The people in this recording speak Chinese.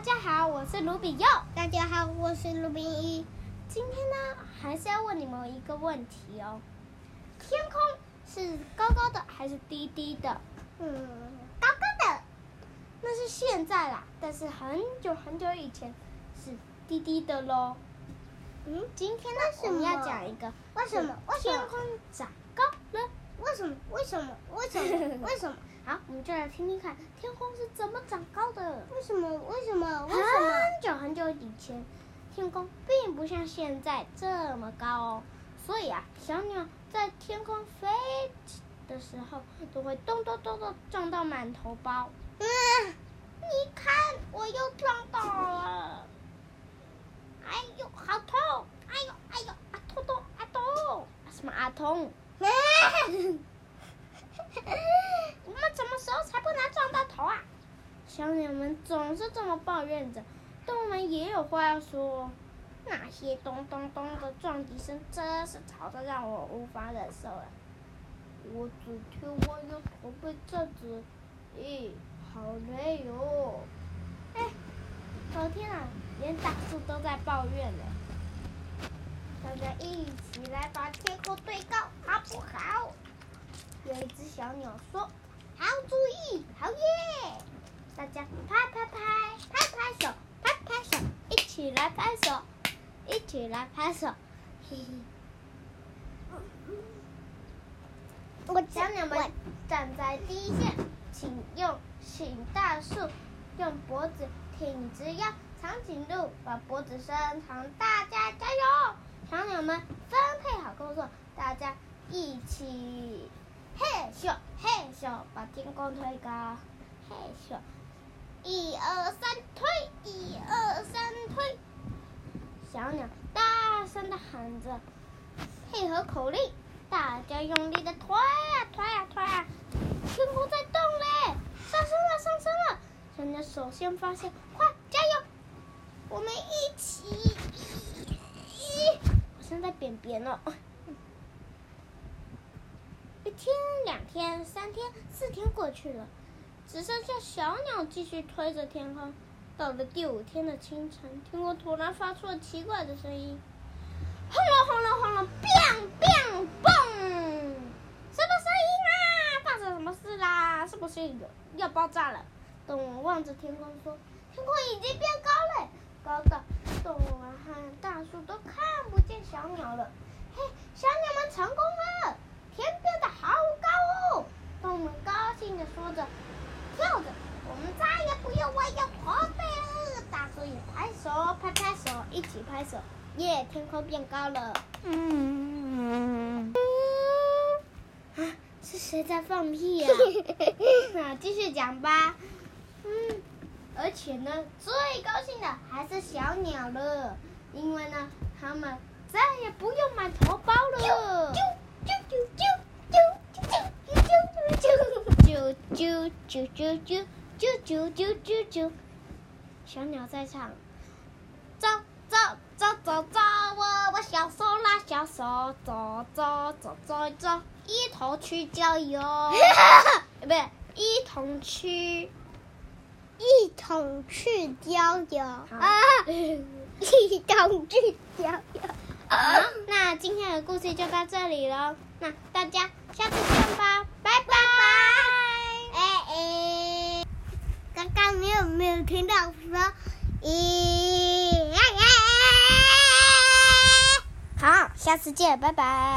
大家好，我是卢比佑。大家好，我是卢比一。今天呢，还是要问你们一个问题哦：天空是高高的还是低低的？嗯，高高的。那是现在啦，但是很久很久以前是低低的喽。嗯，今天呢，我们要讲一个为什么？为什么天空长高了？为什么？为什么？为什么？为什么？好，我们就来听听看天空是怎么长高的。为什么？为什么？为什么？很久很久以前，天空并不像现在这么高，所以啊，小鸟在天空飞的时候都会咚咚咚咚撞到满头包。嗯，你看，我又撞到了。哎呦，好痛！哎呦，哎呦，阿痛痛，阿痛，什么阿痛？我们什么时候才不能撞到头啊？小鸟们总是这么抱怨着，动物们也有话要说。那些咚咚咚的撞击声真是吵得让我无法忍受了。我只听我有头被震着，咦，好累哟、哎，昨天啊，连大树都在抱怨呢。大家一起来把天空堆高，好不好？有一只小鸟说：“好主意，好耶！”大家拍拍拍，拍拍手，拍拍手，一起来拍手，一起来拍手，嘿嘿。小鸟们站在第一线，请用，请大树用脖子挺直腰，长颈鹿把脖子伸长，大家加油！小鸟们分配好工作，大家一起。嘿咻嘿咻，把天空推高。嘿咻，一二三推，一二三推。小鸟大声的喊着，配合口令，大家用力的推啊推啊推啊！天空在动嘞，上升了上升了！小鸟首先发现，快加油！我们一起，咦，我现在扁扁了。一天、两天、三天、四天过去了，只剩下小鸟继续推着天空。到了第五天的清晨，天空突然发出了奇怪的声音：轰隆轰隆轰隆，biang biang 嘣！什么声音啊？发生什么事啦？是不是有要爆炸了？动物望着天空说：“天空已经变高了，高到动物们和大树都看不见小鸟了。”嘿，小鸟们成功了！天变得好高哦！动物们高兴地说着，跳着。我们再也不用弯腰驼背了。大树也拍手，拍拍手，一起拍手。耶！天空变高了。嗯。啊，是谁在放屁呀？那继续讲吧。嗯，而且呢，最高兴的还是小鸟了，因为呢，它们再也不用买头包了。啾啾啾啾啾啾啾啾啾，小鸟在唱，走走走走走，我我小手拉小手，走走走走走，一同去郊游，不对，一同去，一同去郊游。啊，一同去郊游。好，那今天的故事就到这里了，那大家下次见吧，拜拜。哎哎，刚刚你有没有听到说？咦，下次见，拜拜。